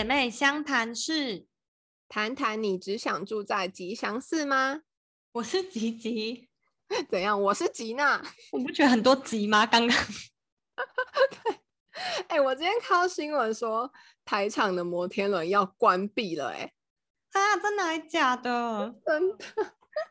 姐妹相谈室，谈谈你只想住在吉祥寺吗？我是吉吉，怎样？我是吉娜。我不觉得很多吉吗？刚刚，对，哎，我今天看到新闻说台场的摩天轮要关闭了，哎，啊，真的还假的？真的？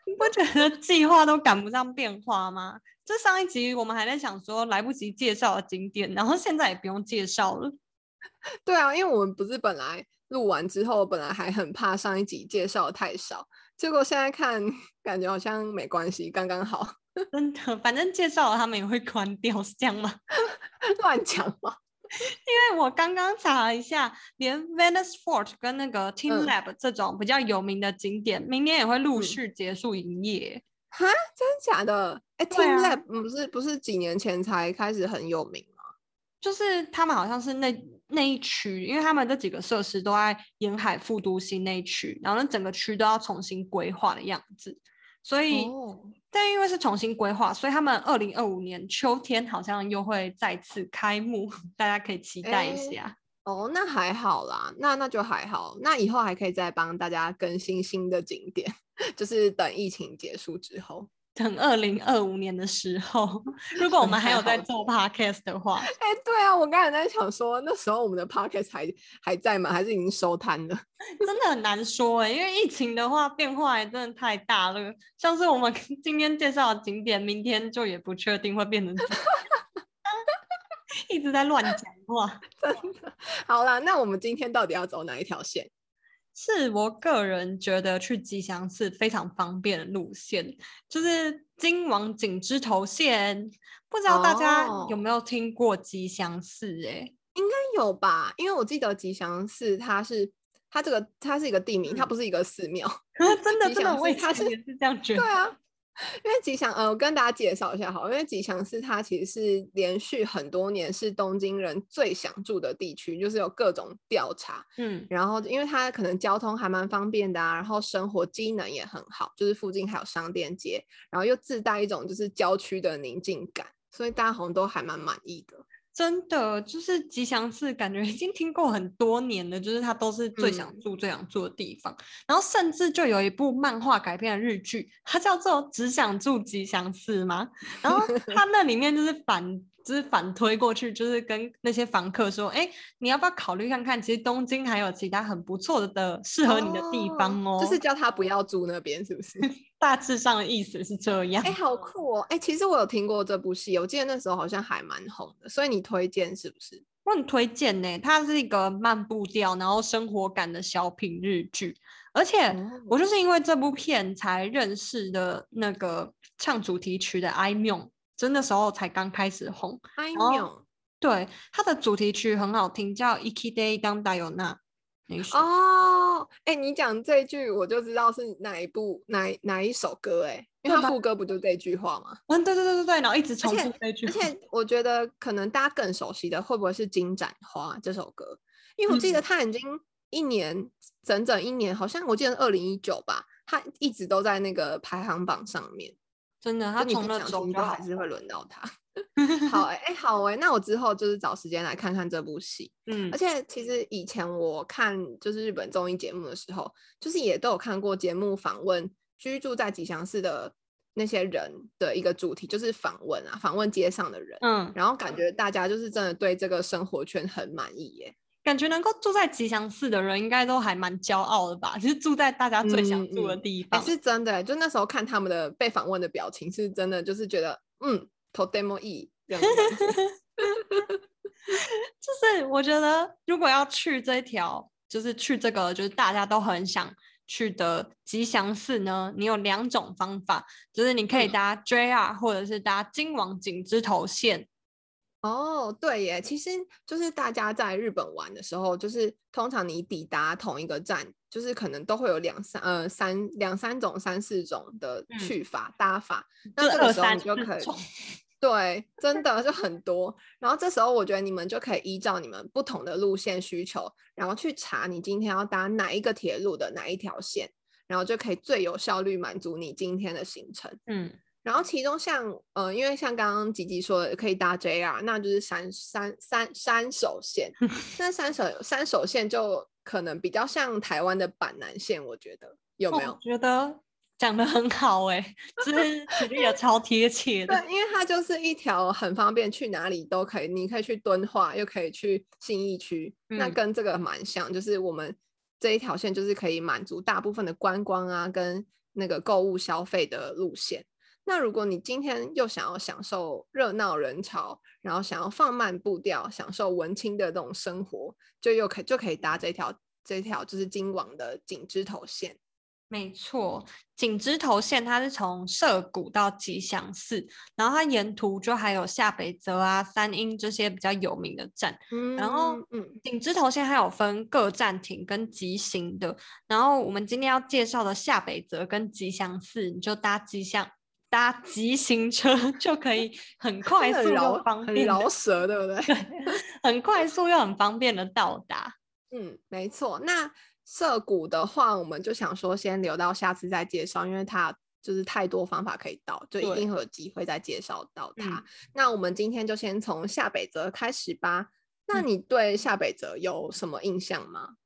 你不觉得计划都赶不上变化吗？就上一集我们还在想说来不及介绍的景点，然后现在也不用介绍了。对啊，因为我们不是本来录完之后，本来还很怕上一集介绍太少，结果现在看感觉好像没关系，刚刚好。真的，反正介绍了他们也会关掉，是这样吗？乱讲吗？因为我刚刚查了一下，连 Venice Fort 跟那个 Team Lab 这种比较有名的景点，明年也会陆续结束营业。哈，真的假的？哎，Team Lab 不是不是几年前才开始很有名吗？就是他们好像是那那一区，因为他们这几个设施都在沿海副都心那一区，然后那整个区都要重新规划的样子，所以，但因为是重新规划，所以他们二零二五年秋天好像又会再次开幕，大家可以期待一下。哦，那还好啦，那那就还好，那以后还可以再帮大家更新新的景点，就是等疫情结束之后。等二零二五年的时候，如果我们还有在 做 podcast 的话，哎，对啊，我刚才在想说，那时候我们的 podcast 还还在吗？还是已经收摊了？真的很难说哎，因为疫情的话变化也真的太大了。像是我们今天介绍的景点，明天就也不确定会变成，一直在乱讲话，真的。好了，那我们今天到底要走哪一条线？是我个人觉得去吉祥寺非常方便的路线，就是金王井之头线。不知道大家有没有听过吉祥寺？哎，应该有吧，因为我记得吉祥寺它是它这个它是一个地名，它不是一个寺庙。真的真的，我也是这样觉得。对啊。因为吉祥，呃，我跟大家介绍一下好，因为吉祥寺它其实是连续很多年是东京人最想住的地区，就是有各种调查，嗯，然后因为它可能交通还蛮方便的啊，然后生活机能也很好，就是附近还有商店街，然后又自带一种就是郊区的宁静感，所以大家好像都还蛮满意的。真的就是吉祥寺，感觉 已经听过很多年了，就是他都是最想住、最想住的地方。然后甚至就有一部漫画改编的日剧，它叫做《只想住吉祥寺》吗？然后它那里面就是反。就是反推过去，就是跟那些房客说：“哎，你要不要考虑看看？其实东京还有其他很不错的、适合你的地方哦。”就是叫他不要住那边，是不是？大致上的意思是这样。哎，好酷哦！哎，其实我有听过这部戏，我记得那时候好像还蛮红的，所以你推荐是不是？我很推荐呢，它是一个慢步调，然后生活感的小品日剧，而且我就是因为这部片才认识的那个唱主题曲的 I m n 真的时候才刚开始红，哎呦，对，它的主题曲很好听，叫《Iki Day Dan Dayona》。哦，哎，你讲这句我就知道是哪一部哪哪一首歌，哎，因为它副歌不就这句话吗？嗯，对对对对对，然后一直重复这句。而且我觉得可能大家更熟悉的会不会是《金盏花》这首歌？因为我记得它已经一年整整一年，好像我记得二零一九吧，它一直都在那个排行榜上面。真的，他从了中都还是会轮到他。好哎哎好哎，那我之后就是找时间来看看这部戏。嗯，而且其实以前我看就是日本综艺节目的时候，就是也都有看过节目访问居住在吉祥寺的那些人的一个主题，就是访问啊，访问街上的人。嗯，然后感觉大家就是真的对这个生活圈很满意耶。感觉能够住在吉祥寺的人，应该都还蛮骄傲的吧？就是住在大家最想住的地方。是真的，就那时候看他们的被访问的表情，是真的，就是觉得嗯，to demo e 这样子。就是我觉得，如果要去这条，就是去这个，就是大家都很想去的吉祥寺呢，你有两种方法，就是你可以搭 JR，或者是搭金王井之头线。哦，对耶，其实就是大家在日本玩的时候，就是通常你抵达同一个站，就是可能都会有两三呃三两三种、三四种的去法搭法，那这个时候你就可以，对，真的就很多。然后这时候我觉得你们就可以依照你们不同的路线需求，然后去查你今天要搭哪一个铁路的哪一条线，然后就可以最有效率满足你今天的行程。嗯。然后其中像呃，因为像刚刚吉吉说的，可以搭 JR，那就是三三三三手线。那三手三手线就可能比较像台湾的板南线，我觉得有没有？觉得讲的很好哎，就是举例也超贴切的。对，因为它就是一条很方便，去哪里都可以，你可以去敦化，又可以去信义区，那跟这个蛮像，就是我们这一条线就是可以满足大部分的观光啊，跟那个购物消费的路线。那如果你今天又想要享受热闹人潮，然后想要放慢步调，享受文青的这种生活，就又可就可以搭这条这条就是京王的景之头线。没错，景之头线它是从涩谷到吉祥寺，然后它沿途就还有下北泽啊、三鹰这些比较有名的站。嗯，然后嗯，景之头线还有分各站停跟急行的。然后我们今天要介绍的下北泽跟吉祥寺，你就搭吉祥。搭急行车就可以很 快速又方便，很饶舌，对不 对？很快速又很方便的到达。嗯，没错。那涩谷的话，我们就想说先留到下次再介绍，因为它就是太多方法可以到，就一定会有机会再介绍到它。那我们今天就先从下北泽开始吧。那你对下北泽有什么印象吗？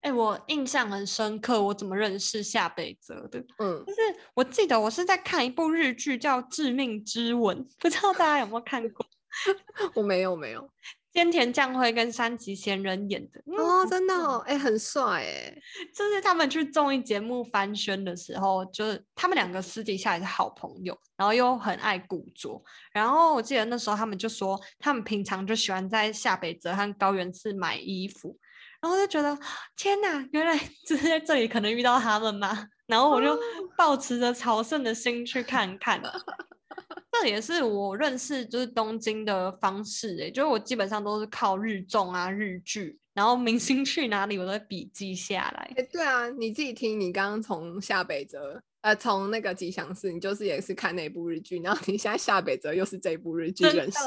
哎，我印象很深刻，我怎么认识夏北泽的？嗯，就是我记得我是在看一部日剧叫《致命之吻》，不知道大家有没有看过？我没有，没有。菅田将晖跟山崎贤人演的哦，真的哦，哎，很帅哎。就是他们去综艺节目翻宣的时候，就是他们两个私底下也是好朋友，然后又很爱古着。然后我记得那时候他们就说，他们平常就喜欢在夏北泽和高原寺买衣服。然后就觉得天哪，原来就是在这里可能遇到他们吗？然后我就抱持着朝圣的心去看看。这也是我认识就是东京的方式诶，就是我基本上都是靠日综啊、日剧，然后明星去哪里我都笔记下来。哎，对啊，你自己听，你刚刚从下北泽。呃，从那个吉祥寺，你就是也是看那部日剧，然后你现在下北泽又是这部日剧认识。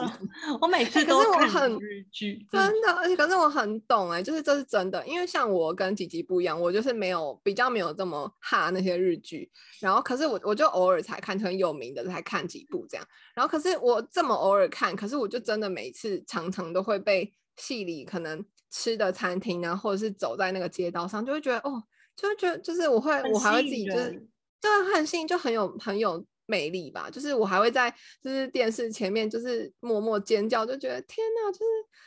我每次都看日剧，真的，而且可是我很懂哎，就是这是真的，因为像我跟吉吉不一样，我就是没有比较没有这么哈那些日剧，然后可是我我就偶尔才看很有名的才看几部这样，然后可是我这么偶尔看，可是我就真的每次常常都会被戏里可能吃的餐厅啊，或者是走在那个街道上，就会觉得哦，就会觉得就是我会我还会自己就是。对，很新，就很有很有魅力吧。就是我还会在就是电视前面就是默默尖叫，就觉得天哪，就是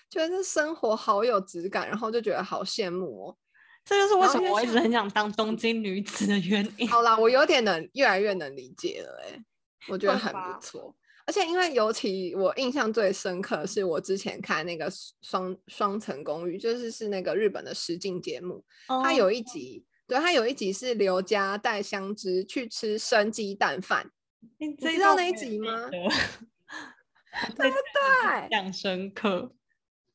觉得这生活好有质感，然后就觉得好羡慕哦。这就是为什么我一直很想当东京女子的原因。好啦，我有点能越来越能理解了，哎，我觉得很不错。而且因为尤其我印象最深刻是我之前看那个双双层公寓，就是是那个日本的实境节目，它有一集。对他有一集是刘家带香芝去吃生鸡蛋饭，你知道那一集吗？对对，印象深刻。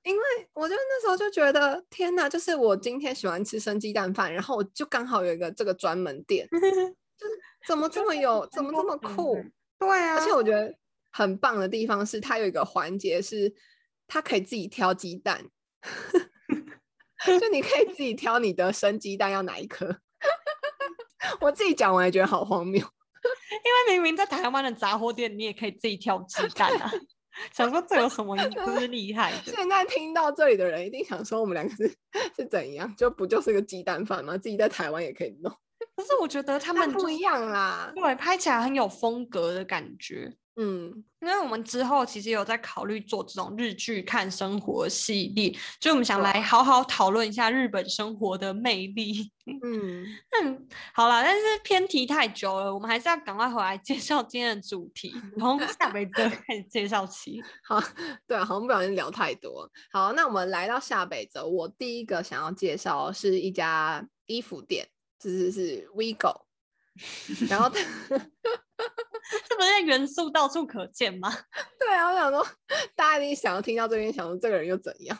因为我就那时候就觉得天哪，就是我今天喜欢吃生鸡蛋饭，然后我就刚好有一个这个专门店，就是怎么这么有，怎么这么酷？对啊，而且我觉得很棒的地方是，它有一个环节是它可以自己挑鸡蛋。就你可以自己挑你的生鸡蛋要哪一颗，我自己讲完也觉得好荒谬，因为明明在台湾的杂货店你也可以自己挑鸡蛋啊，想说这有什么 就是厉害的？现在听到这里的人一定想说我们两个是是怎样？就不就是个鸡蛋饭吗？自己在台湾也可以弄。可是我觉得他们不一样啦，对，拍起来很有风格的感觉。嗯，因为我们之后其实有在考虑做这种日剧看生活系列，就我们想来好好讨论一下日本生活的魅力。嗯嗯，好了，但是偏题太久了，我们还是要赶快回来介绍今天的主题，从 下北泽开始介绍起。好，对，好像不小心聊太多。好，那我们来到下北泽，我第一个想要介绍是一家衣服店，就是是 WeGo，然后。这不是元素到处可见吗？对啊，我想说，大家一定想要听到这边，想说这个人又怎样？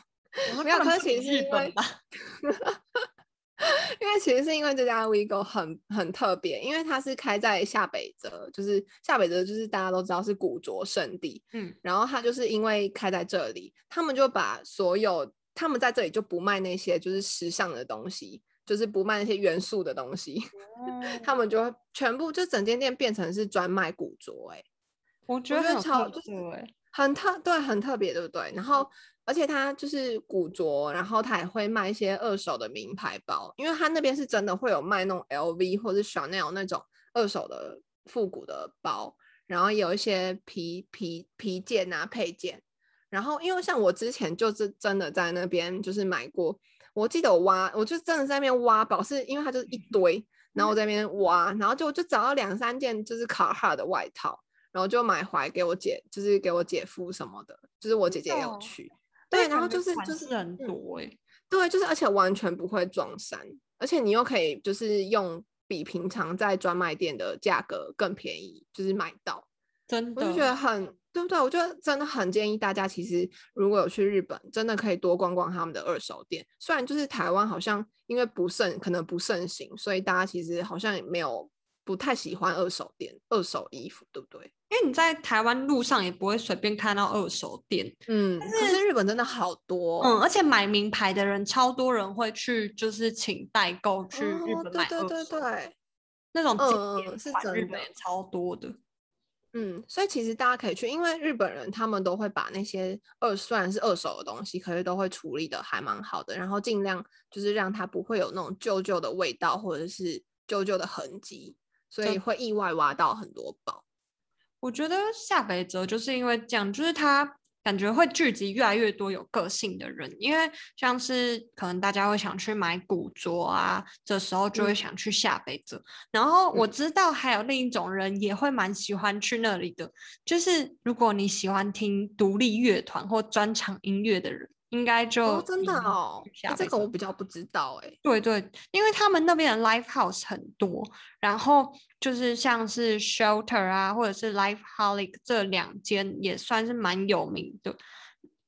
没有，可其实是因为，因为其实是因为这家 Vigo 很很特别，因为它是开在下北泽，就是下北泽就是大家都知道是古着圣地，嗯，然后它就是因为开在这里，他们就把所有他们在这里就不卖那些就是时尚的东西。就是不卖那些元素的东西，他们就全部就整间店变成是专卖古着，哎，我觉得超就是很特对，很特别，对不对？然后而且它就是古着，然后它也会卖一些二手的名牌包，因为它那边是真的会有卖那种 LV 或者 Chanel 那种二手的复古的包，然后有一些皮皮皮件啊配件。然后因为像我之前就是真的在那边就是买过，我记得我挖，我就真的在那边挖宝，是因为它就是一堆，然后我在那边挖，然后就就找到两三件就是卡哈的外套。然后就买回来给我姐，就是给我姐夫什么的，就是我姐姐也有去。对，然后就是就是很多哎，对，就是而且完全不会撞衫，而且你又可以就是用比平常在专卖店的价格更便宜，就是买到。真的，我就觉得很对不对？我觉得真的很建议大家，其实如果有去日本，真的可以多逛逛他们的二手店。虽然就是台湾好像因为不盛，可能不盛行，所以大家其实好像也没有不太喜欢二手店、二手衣服，对不对？因为你在台湾路上也不会随便看到二手店，嗯，可是日本真的好多，嗯，而且买名牌的人超多人会去，就是请代购去日本买二手，对对对，那种嗯是日本也超多的，嗯，所以其实大家可以去，因为日本人他们都会把那些二虽然是二手的东西，可是都会处理的还蛮好的，然后尽量就是让它不会有那种旧旧的味道或者是旧旧的痕迹，所以会意外挖到很多宝。我觉得下北泽就是因为这样，就是他感觉会聚集越来越多有个性的人，因为像是可能大家会想去买古着啊，这时候就会想去下北泽。然后我知道还有另一种人也会蛮喜欢去那里的，就是如果你喜欢听独立乐团或专场音乐的人。应该就真的哦，这个我比较不知道哎。对对，因为他们那边的 live house 很多，然后就是像是 shelter 啊，或者是 live holic 这两间也算是蛮有名的。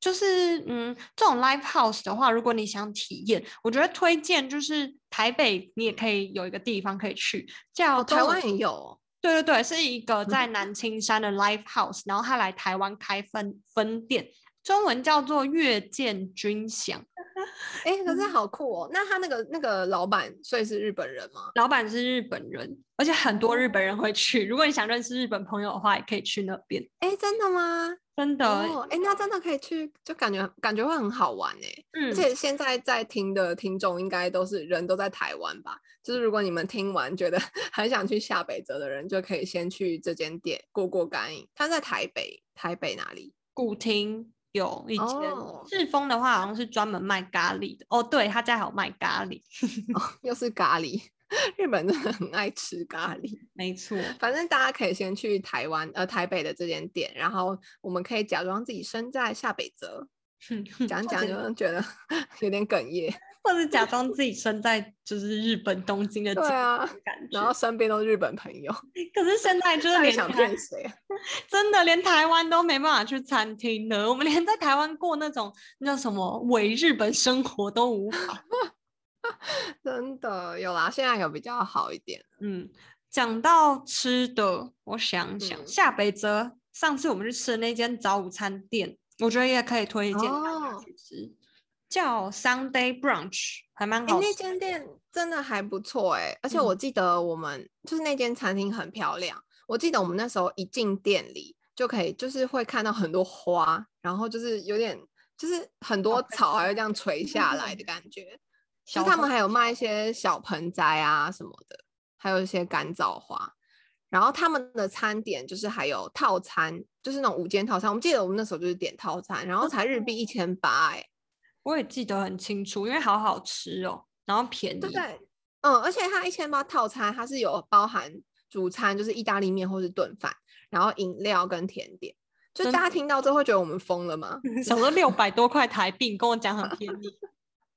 就是嗯，这种 live house 的话，如果你想体验，我觉得推荐就是台北，你也可以有一个地方可以去，叫台湾也有。对对对，是一个在南青山的 live house，然后他来台湾开分分店。中文叫做月见军饷，哎，可是好酷哦！那他那个那个老板，所以是日本人吗？老板是日本人，而且很多日本人会去。如果你想认识日本朋友的话，也可以去那边。哎，真的吗？真的。哎，那真的可以去，就感觉感觉会很好玩哎。嗯。而且现在在听的听众应该都是人都在台湾吧？就是如果你们听完觉得 很想去下北泽的人，就可以先去这间店过过干瘾。他在台北，台北哪里？古亭。有以前赤峰的话，好像是专门卖咖喱的哦。对他家还有卖咖喱，又是咖喱。日本真的很爱吃咖喱，没错。反正大家可以先去台湾呃台北的这间店，然后我们可以假装自己身在下北泽，讲讲就觉得 有点哽咽。或者假装自己身在就是日本东京的，对啊，然后身边都是日本朋友。可是现在就是连想骗谁？真的连台湾都没办法去餐厅了。我们连在台湾过那种那什么伪日本生活都无法。真的有啦，现在有比较好一点。嗯，讲到吃的，我想想，下北泽上次我们去吃的那间早午餐店，我觉得也可以推荐大家去吃。叫 Sunday Brunch，还蛮好。那间店真的还不错哎，而且我记得我们就是那间餐厅很漂亮。我记得我们那时候一进店里就可以，就是会看到很多花，然后就是有点就是很多草还会这样垂下来的 感觉。其实他们还有卖一些小盆栽啊什么的，还有一些干燥花。然后他们的餐点就是还有套餐，就是那种午间套餐。我们记得我们那时候就是点套餐，然后才日币一千八哎。我也记得很清楚，因为好好吃哦，然后便宜。对对，嗯，而且它一千八套餐，它是有包含主餐，就是意大利面或是炖饭，然后饮料跟甜点。就大家听到之后会觉得我们疯了吗？想说六百多块台币，跟我讲很便宜。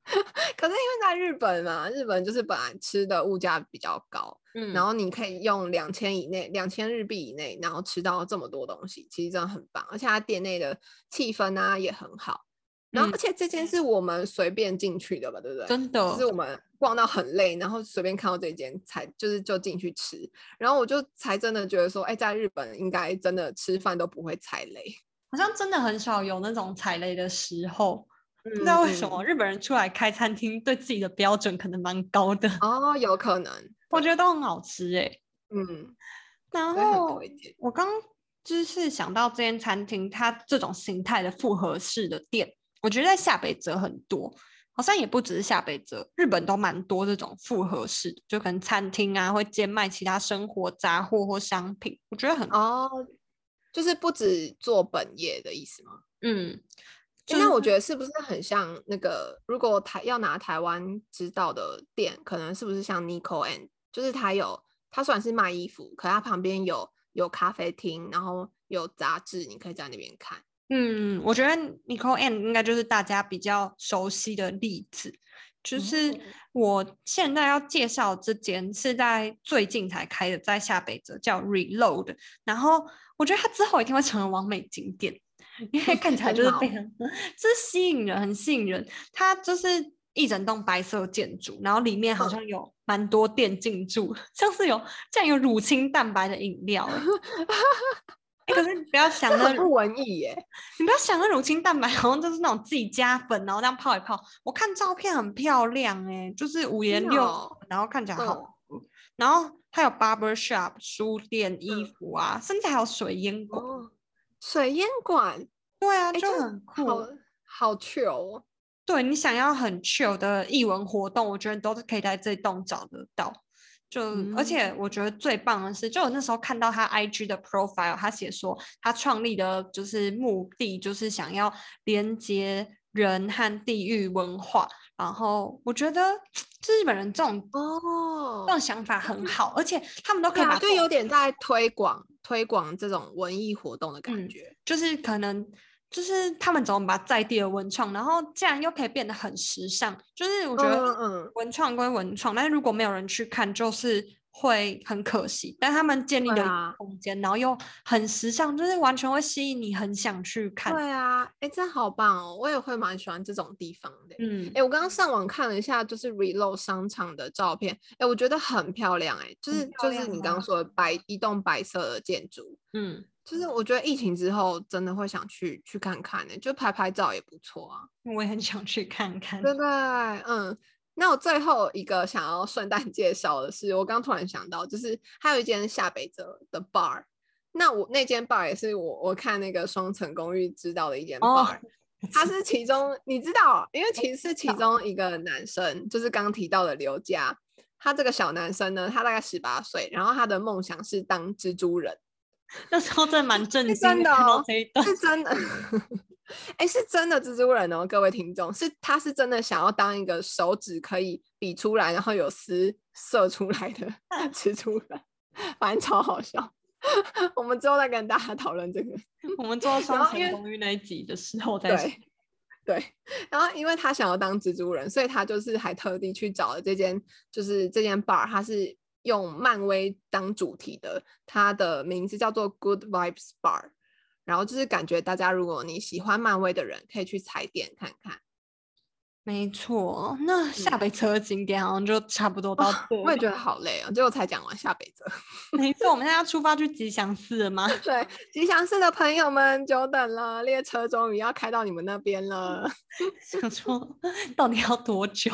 可是因为在日本嘛，日本就是本来吃的物价比较高，嗯，然后你可以用两千以内，两千日币以内，然后吃到这么多东西，其实真的很棒。而且它店内的气氛啊也很好。然后，而且这间是我们随便进去的吧，对不对？真的，就是我们逛到很累，然后随便看到这间才就是就进去吃。然后我就才真的觉得说，哎，在日本应该真的吃饭都不会踩雷，好像真的很少有那种踩雷的时候。不知道为什么日本人出来开餐厅，对自己的标准可能蛮高的哦，有可能。我觉得都很好吃哎，嗯。然后我刚。就是想到这间餐厅，它这种形态的复合式的店，我觉得在下北泽很多，好像也不只是下北泽，日本都蛮多这种复合式的，就可能餐厅啊会兼卖其他生活杂货或商品，我觉得很哦，就是不止做本业的意思吗？嗯。那我觉得是不是很像那个，如果台要拿台湾知道的店，可能是不是像 Nico and，就是它有，它虽然是卖衣服，可它旁边有有咖啡厅，然后有杂志，你可以在那边看。嗯，我觉得 Nicole and 应该就是大家比较熟悉的例子。就是我现在要介绍这间是在最近才开的，在下北泽叫 Reload，然后我觉得它之后一定会成为完美景点。因为看起来就是 非常，就是吸引人，很吸引人。它就是一整栋白色建筑，然后里面好像有蛮多店进驻，像是有这样有乳清蛋白的饮料。哎，可是你不要想那不文艺耶，你不要想那乳清蛋白好像就是那种自己加粉，然后这样泡一泡。我看照片很漂亮，哎，就是五颜六，然后看起来好。然后还有 barber shop 书店、衣服啊，甚至还有水烟馆。水烟馆，对啊，就很酷，好 chill 哦。对你想要很 chill 的艺文活动，我觉得你都是可以在这栋找得到。就而且我觉得最棒的是，就我那时候看到他 IG 的 profile，他写说他创立的就是目的就是想要连接人和地域文化。然后我觉得日本人这种哦这种想法很好，而且他们都可以把就有点在推广。推广这种文艺活动的感觉，就是可能就是他们怎么把在地的文创，然后竟然又可以变得很时尚。就是我觉得文创归文创，但是如果没有人去看，就是。会很可惜，但他们建立的空间，然后又很时尚，就是完全会吸引你，很想去看。对啊，哎，真好棒哦！我也会蛮喜欢这种地方的。嗯，哎，我刚刚上网看了一下，就是 Reload 商场的照片，哎，我觉得很漂亮，哎，就是就是你刚刚说的白一栋白色的建筑，嗯，就是我觉得疫情之后真的会想去去看看，呢，就拍拍照也不错啊。我也很想去看看，对不对？嗯。那我最后一个想要顺带 介绍的是，我刚突然想到，就是还有一间下北泽的 bar。那我那间 bar 也是我我看那个双层公寓知道的一间 bar。他是其中，你知道，因为其实是其中一个男生，就是刚提到的刘佳。他这个小男生呢，他大概十八岁，然后他的梦想是当蜘蛛人。那时候真的蛮震 惊的，是真的。哎，是真的蜘蛛人哦，各位听众，是他是真的想要当一个手指可以比出来，然后有丝射出来的 蜘蛛人，反正超好笑。我们之后再跟大家讨论这个。我们做双层公寓那一集的时候再对对。然后因为他想要当蜘蛛人，所以他就是还特地去找了这间，就是这间 bar，他是用漫威当主题的，它的名字叫做 Good Vibes Bar。然后就是感觉大家，如果你喜欢漫威的人，可以去踩点看看。没错，那下北泽景点好像就差不多到这。我也觉得好累哦，最后才讲完下北泽。没错，我们现在要出发去吉祥寺了吗？对，吉祥寺的朋友们久等了，列车终于要开到你们那边了。想说，到底要多久？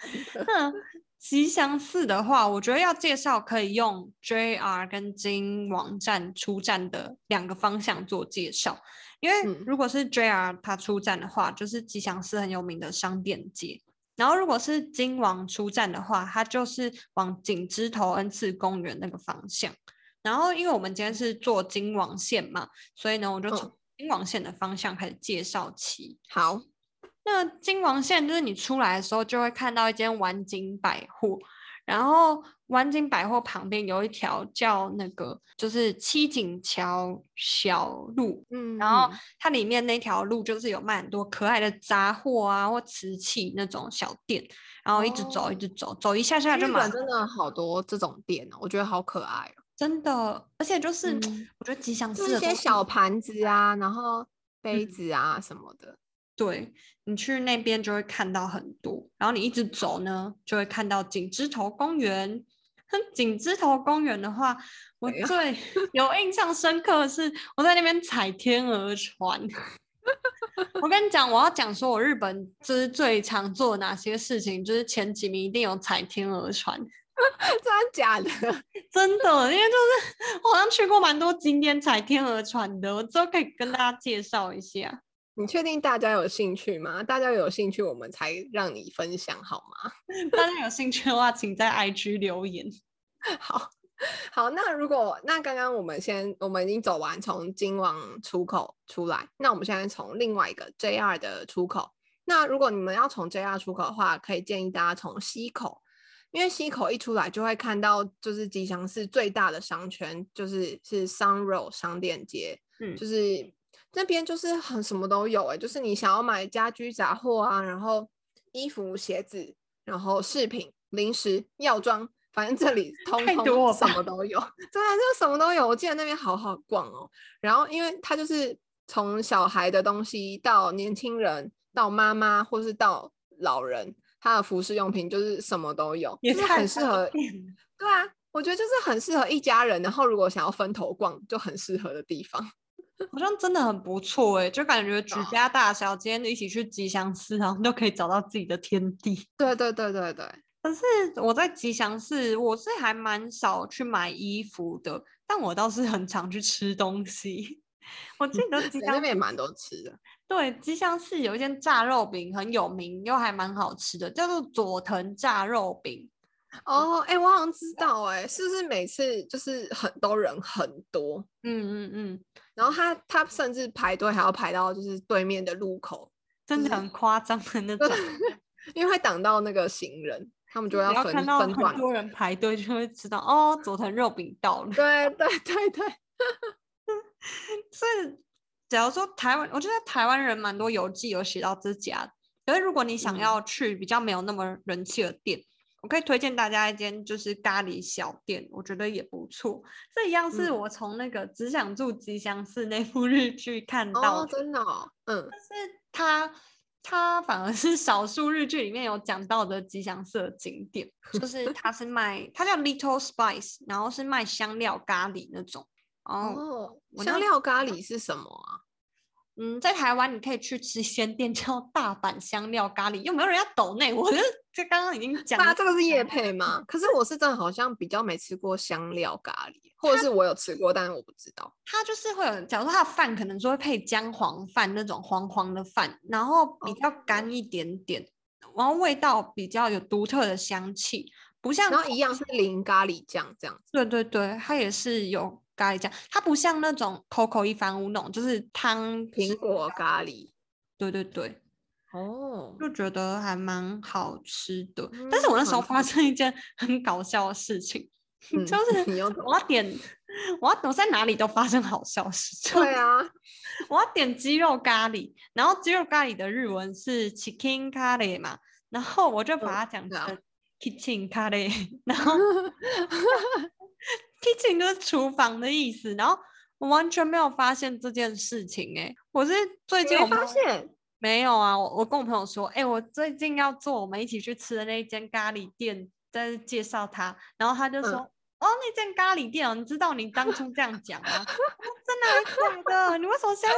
吉祥寺的话，我觉得要介绍可以用 JR 跟金网站出站的两个方向做介绍。因为如果是 JR 它出站的话，就是吉祥寺很有名的商店街；然后如果是金王出站的话，它就是往景之头恩赐公园那个方向。然后因为我们今天是坐金王线嘛，所以呢，我就从金王线的方向开始介绍起。好。那金王线就是你出来的时候就会看到一间丸景百货，然后丸景百货旁边有一条叫那个就是七景桥小路，嗯，然后它里面那条路就是有卖很多可爱的杂货啊或瓷器那种小店，然后一直走一直走，走一下下就买。真的好多这种店哦，我觉得好可爱哦，真的，而且就是我觉得吉祥寺一些小盘子啊，然后杯子啊什么的。对你去那边就会看到很多，然后你一直走呢，就会看到景芝头公园。景芝头公园的话，我最 有印象深刻的是我在那边踩天鹅船。我跟你讲，我要讲说我日本就是最常做哪些事情，就是前几名一定有踩天鹅船。真的假的？真的，因为就是我好像去过蛮多景点踩天鹅船的，我之后可以跟大家介绍一下。你确定大家有兴趣吗？大家有兴趣，我们才让你分享好吗？大家有兴趣的话，请在 IG 留言。好好，那如果那刚刚我们先，我们已经走完从金王出口出来，那我们现在从另外一个 JR 的出口。那如果你们要从 JR 出口的话，可以建议大家从西口，因为西口一出来就会看到就是吉祥寺最大的商圈，就是是 Sun Road 商店街，嗯，就是那边就是很什么都有哎，就是你想要买家居杂货啊，然后衣服、鞋子，然后饰品、零食、药妆，反正这里 通通什么都有，真的就什么都有。我记得那边好好逛哦，然后因为它就是从小孩的东西到年轻人。到妈妈或是到老人，它的服饰用品就是什么都有，也是很适合。对啊，我觉得就是很适合一家人。然后如果想要分头逛，就很适合的地方。好像真的很不错哎，就感觉举家大小今天一起去吉祥寺，然后都可以找到自己的天地。对对对对对。可是我在吉祥寺，我是还蛮少去买衣服的，但我倒是很常去吃东西。我记得吉祥那边也蛮多吃的。对，吉祥寺有一间炸肉饼很有名，又还蛮好吃的，叫做佐藤炸肉饼。哦，哎，我好像知道，哎，是不是每次就是很多人很多？嗯嗯嗯。然后他他甚至排队还要排到就是对面的路口，真的很夸张的那种，因为会挡到那个行人，他们就要分分段。很多人排队就会知道，哦，佐藤肉饼到了。对对对对。所以。假如说台湾，我觉得台湾人蛮多游记有写到这家。可是如果你想要去比较没有那么人气的店，我可以推荐大家一间就是咖喱小店，我觉得也不错。这一样是我从那个只想住吉祥寺那部日剧看到的，真的，嗯，但是它它反而是少数日剧里面有讲到的吉祥寺的景点，就 是它是卖，它叫 Little Spice，然后是卖香料咖喱那种。哦，香料咖喱是什么啊？嗯，在台湾你可以去吃鲜店叫大阪香料咖喱，又没有人要抖内？我就就刚刚已经讲，那这个是夜配吗？可是我是真的好像比较没吃过香料咖喱，或者是我有吃过，但是我不知道。它就是会有，假如说它的饭可能说会配姜黄饭那种黄黄的饭，然后比较干一点点，然后味道比较有独特的香气，不像然后一样是淋咖喱酱这样子。对对对，它也是有。咖喱酱，它不像那种 Coco 一番屋那种，就是汤苹果咖喱。对对对，哦，就觉得还蛮好吃的。但是我那时候发生一件很搞笑的事情，就是我要点，我要我在哪里都发生好笑事。对啊，我要点鸡肉咖喱，然后鸡肉咖喱的日文是 Chicken 咖喱嘛，然后我就把它讲成 Kitchen 咖喱，然后。kitchen 就是厨房的意思，然后我完全没有发现这件事情哎，我是最近我发现没有啊，我我跟我朋友说，哎，我最近要做我们一起去吃的那一间咖喱店，在介绍他，然后他就说，哦，那间咖喱店哦，你知道你当初这样讲吗？真的还假的？你为什么现在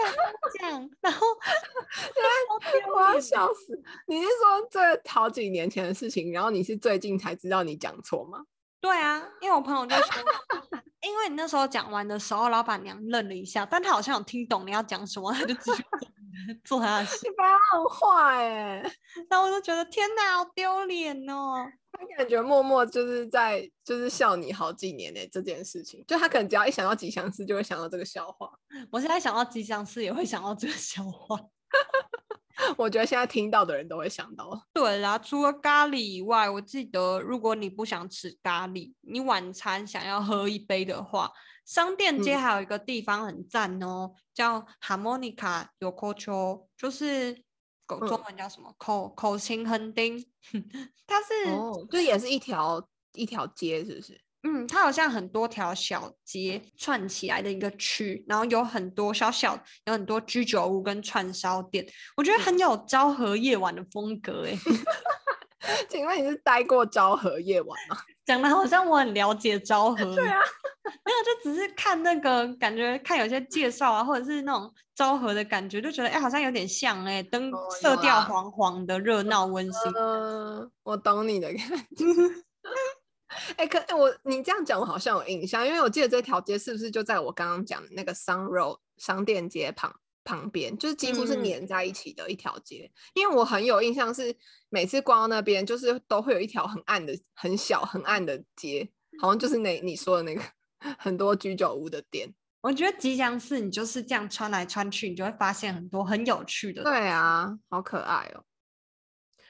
这讲？然后 我要笑死！你是说这好几年前的事情，然后你是最近才知道你讲错吗？对啊，因为我朋友就说，因为你那时候讲完的时候，老板娘愣了一下，但她好像有听懂你要讲什么，她就继续做 她的事。你爸很坏哎，然后我就觉得天哪，好丢脸哦。他感觉默默就是在就是笑你好几年哎，这件事情，就他可能只要一想到吉祥寺，就会想到这个笑话。我现在想到吉祥寺，也会想到这个笑话。我觉得现在听到的人都会想到。对啦，除了咖喱以外，我记得如果你不想吃咖喱，你晚餐想要喝一杯的话，商店街还有一个地方很赞哦，叫 Harmonica Yokocho，就是中文叫什么口口琴横丁，它是哦，就也是一条一条街，是不是？嗯，它好像很多条小街串起来的一个区，然后有很多小小有很多居酒屋跟串烧店，我觉得很有昭和夜晚的风格哎。请问你是待过昭和夜晚吗？讲的好像我很了解昭和。对啊，没有，就只是看那个感觉，看有些介绍啊，或者是那种昭和的感觉，就觉得哎，好像有点像哎，灯色调黄黄的，热闹温馨。嗯，我懂你的感觉。哎，可哎我你这样讲，我好像有印象，因为我记得这条街是不是就在我刚刚讲的那个 Sun Road 商店街旁旁边，就是几乎是嗯连在一起的一条街。因为我很有印象，是每次逛到那边，就是都会有一条很暗的、很小、很暗的街，好像就是那你说的那个很多居酒屋的店。我觉得吉祥寺你就是这样穿来穿去，你就会发现很多很有趣的。对啊，好可爱哦。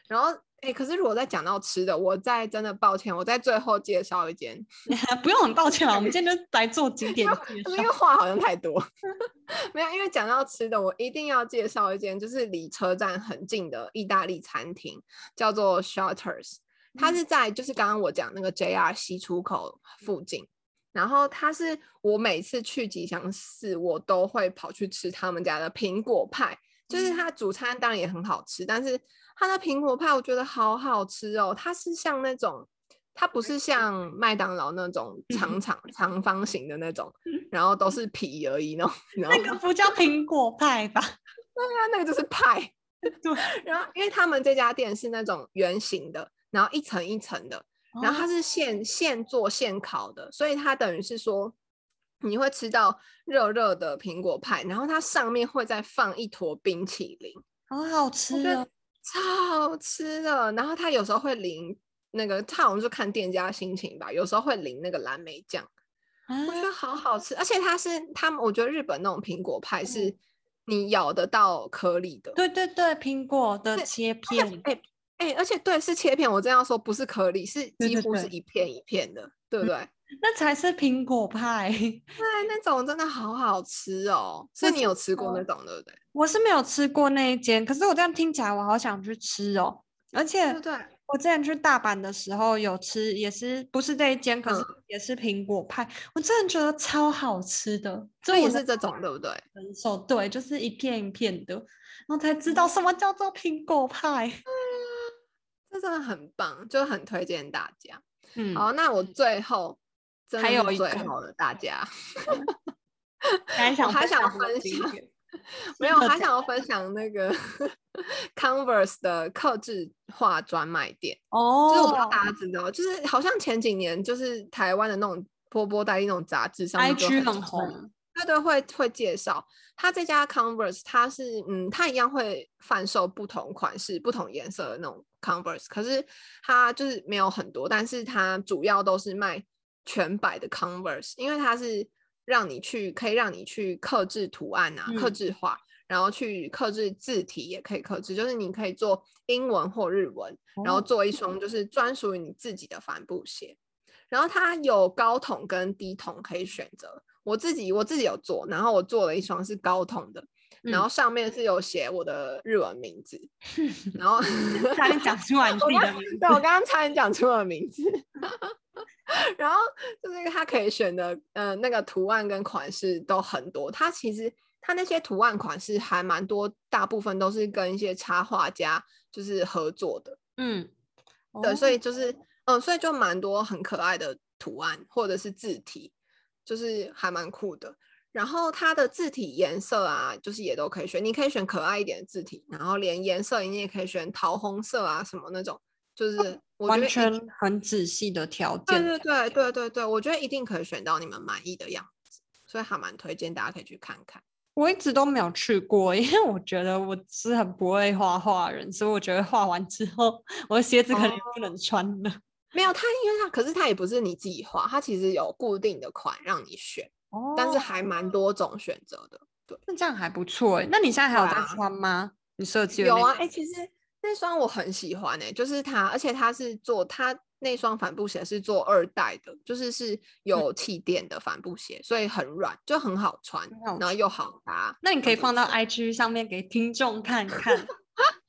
然后，哎，可是如果再讲到吃的，我再真的抱歉，我在最后介绍一间，不用很抱歉啊，我们今天就来做景点介因为绍。话好像太多，没有，因为讲到吃的，我一定要介绍一间，就是离车站很近的意大利餐厅，叫做 Shutters。它嗯是在就是刚刚我讲那个 JR 西出口附近，然后它是我每次去吉祥寺，我都会跑去吃他们家的苹果派，就是嗯它主餐当然也很好吃，但是它的苹果派我觉得好好吃哦，它是像那种。它不是像麦当劳那种长长长方形的那种，然后都是皮而已那种，那个不叫苹果派吧？它那个就是派。对，然后因为他们这家店是那种圆形的，然后一层一层的，然后它哦是现现做现烤的，所以它等于是说你会吃到热热的苹果派，然后它上面会再放一坨冰淇淋，好好吃。超好吃的。然后它有时候会淋那个，它好像就看店家心情吧，有时候会淋那个蓝莓酱，啊我觉得好好吃。而且它是他们，我觉得日本那种苹果派嗯是你咬得到颗粒的，对对对，苹果的切片，哎哎，而且对，是切片。我这样说不是颗粒，是几乎是一片一片的，对不对？那才是苹果派。对，那种真的好好吃哦。所以你有吃过那种，对不对？我是没有吃过那一间，可是我这样听起来，我好想去吃哦。而且对？我之前去大阪的时候有吃，也是不是这一间，可是嗯也是苹果派，我真的觉得超好吃的。这也是这种，对不对？很手对，就是一片一片的，然后才知道什么叫做苹果派。这真的很棒，就很推荐大家。嗯，好，那我最后真的还有一个最好的大家，还想我还想享什么分享 没有，的还想要分享那个 Converse 的克制化专卖店哦。就是我不知道哦大家知道，就是好像前几年就是台湾的那种波波代理那种杂志上面就，IG 很红，对对，会会介绍它这家 Converse，它是嗯，它一样会贩售不同款式、不同颜色的那种 Converse，可是它就是没有很多，但是它主要都是卖全白的 Converse，因为它是让你去可以让你去克制图案啊，克嗯制化，然后去克制字体也可以克制，就是你可以做英文或日文，然后哦做一双就是专属于你自己的帆布鞋。然后它有高筒跟低筒可以选择。我自己我自己有做，然后我做了一双是高筒的，然后嗯上面是有写我的日文名字，然后 差点讲出来你自我刚己的名 字对我刚刚差点讲出了名字。然后就是它可以选的，呃，那个图案跟款式都很多。它其实它那些图案款式还蛮多，大部分都是跟一些插画家就是合作的。嗯，对，所以哦就是，嗯，所以就蛮多很可爱的图案或者是字体，就是还蛮酷的。然后它的字体颜色啊，就是也都可以选，你可以选可爱一点的字体，然后连颜色你也可以选桃红色啊什么那种，就是完全很仔细的条对件。对对对对对，我觉得一定可以选到你们满意的样子，所以还蛮推荐大家可以去看看。我一直都没有去过，因为我觉得我是很不会画画的人，所以我觉得画完之后，我的鞋子可能也不能穿了。没有它，因为它可是它也不是你自己画，它其实有固定的款让你选，哦但是还蛮多种选择的。对。那这样还不错哎。那你现在还有在穿吗？你设计有啊，个哎、其实那双我很喜欢哎、就是它，而且它是做它那双帆布鞋是做二代的，就是是有气垫的帆布鞋，所以很软，就很好穿好，然后又好搭。那你可以放到 IG 上面给听众看看。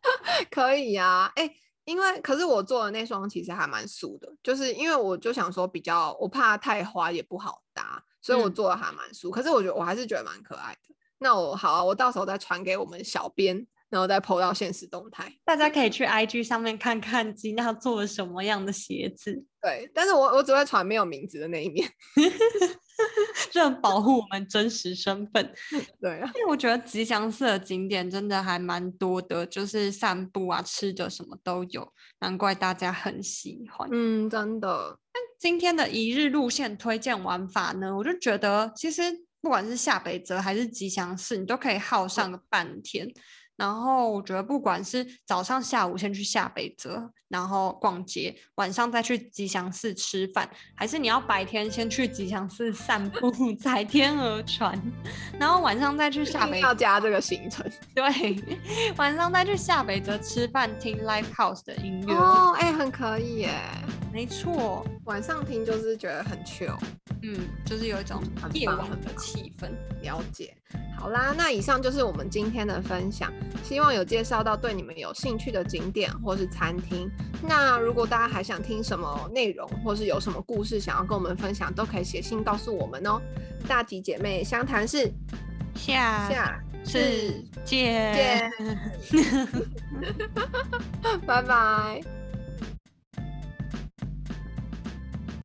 可以呀、哎、因为可是我做的那双其实还蛮素的，就是因为我就想说比较，我怕太花也不好搭，所以我嗯做的还蛮素。可是我觉得我还是觉得蛮可爱的。那我好啊，我到时候再传给我们小编，然后再 PO 到现实动态。大家可以去 IG 上面看看吉娜做了什么样的鞋子，对，但是我我只会传没有名字的那一面。这很保护我们真实身份。对啊，因为我觉得吉祥寺的景点真的还蛮多的，就是散步啊、吃的什么都有，难怪大家很喜欢。嗯，真的。今天的一日路线推荐玩法呢，我就觉得其实不管是下北泽还是吉祥寺，你都可以耗上个半天。然后我觉得，不管是早上、下午先去下北泽，然后逛街，晚上再去吉祥寺吃饭，还是你要白天先去吉祥寺散步、踩天鹅船，然后晚上再去下北要加这个行程。对，晚上再去下北泽吃饭，听 Live House 的音乐。哦，哎，很可以耶。没错，晚上听就是觉得很 chill，嗯，就是有一种夜晚的气氛。了解，好啦，那以上就是我们今天的分享，希望有介绍到对你们有兴趣的景点或是餐厅。那如果大家还想听什么内容，或是有什么故事想要跟我们分享，都可以写信告诉我们哦。大吉姐妹相谈室，下下次见，拜拜。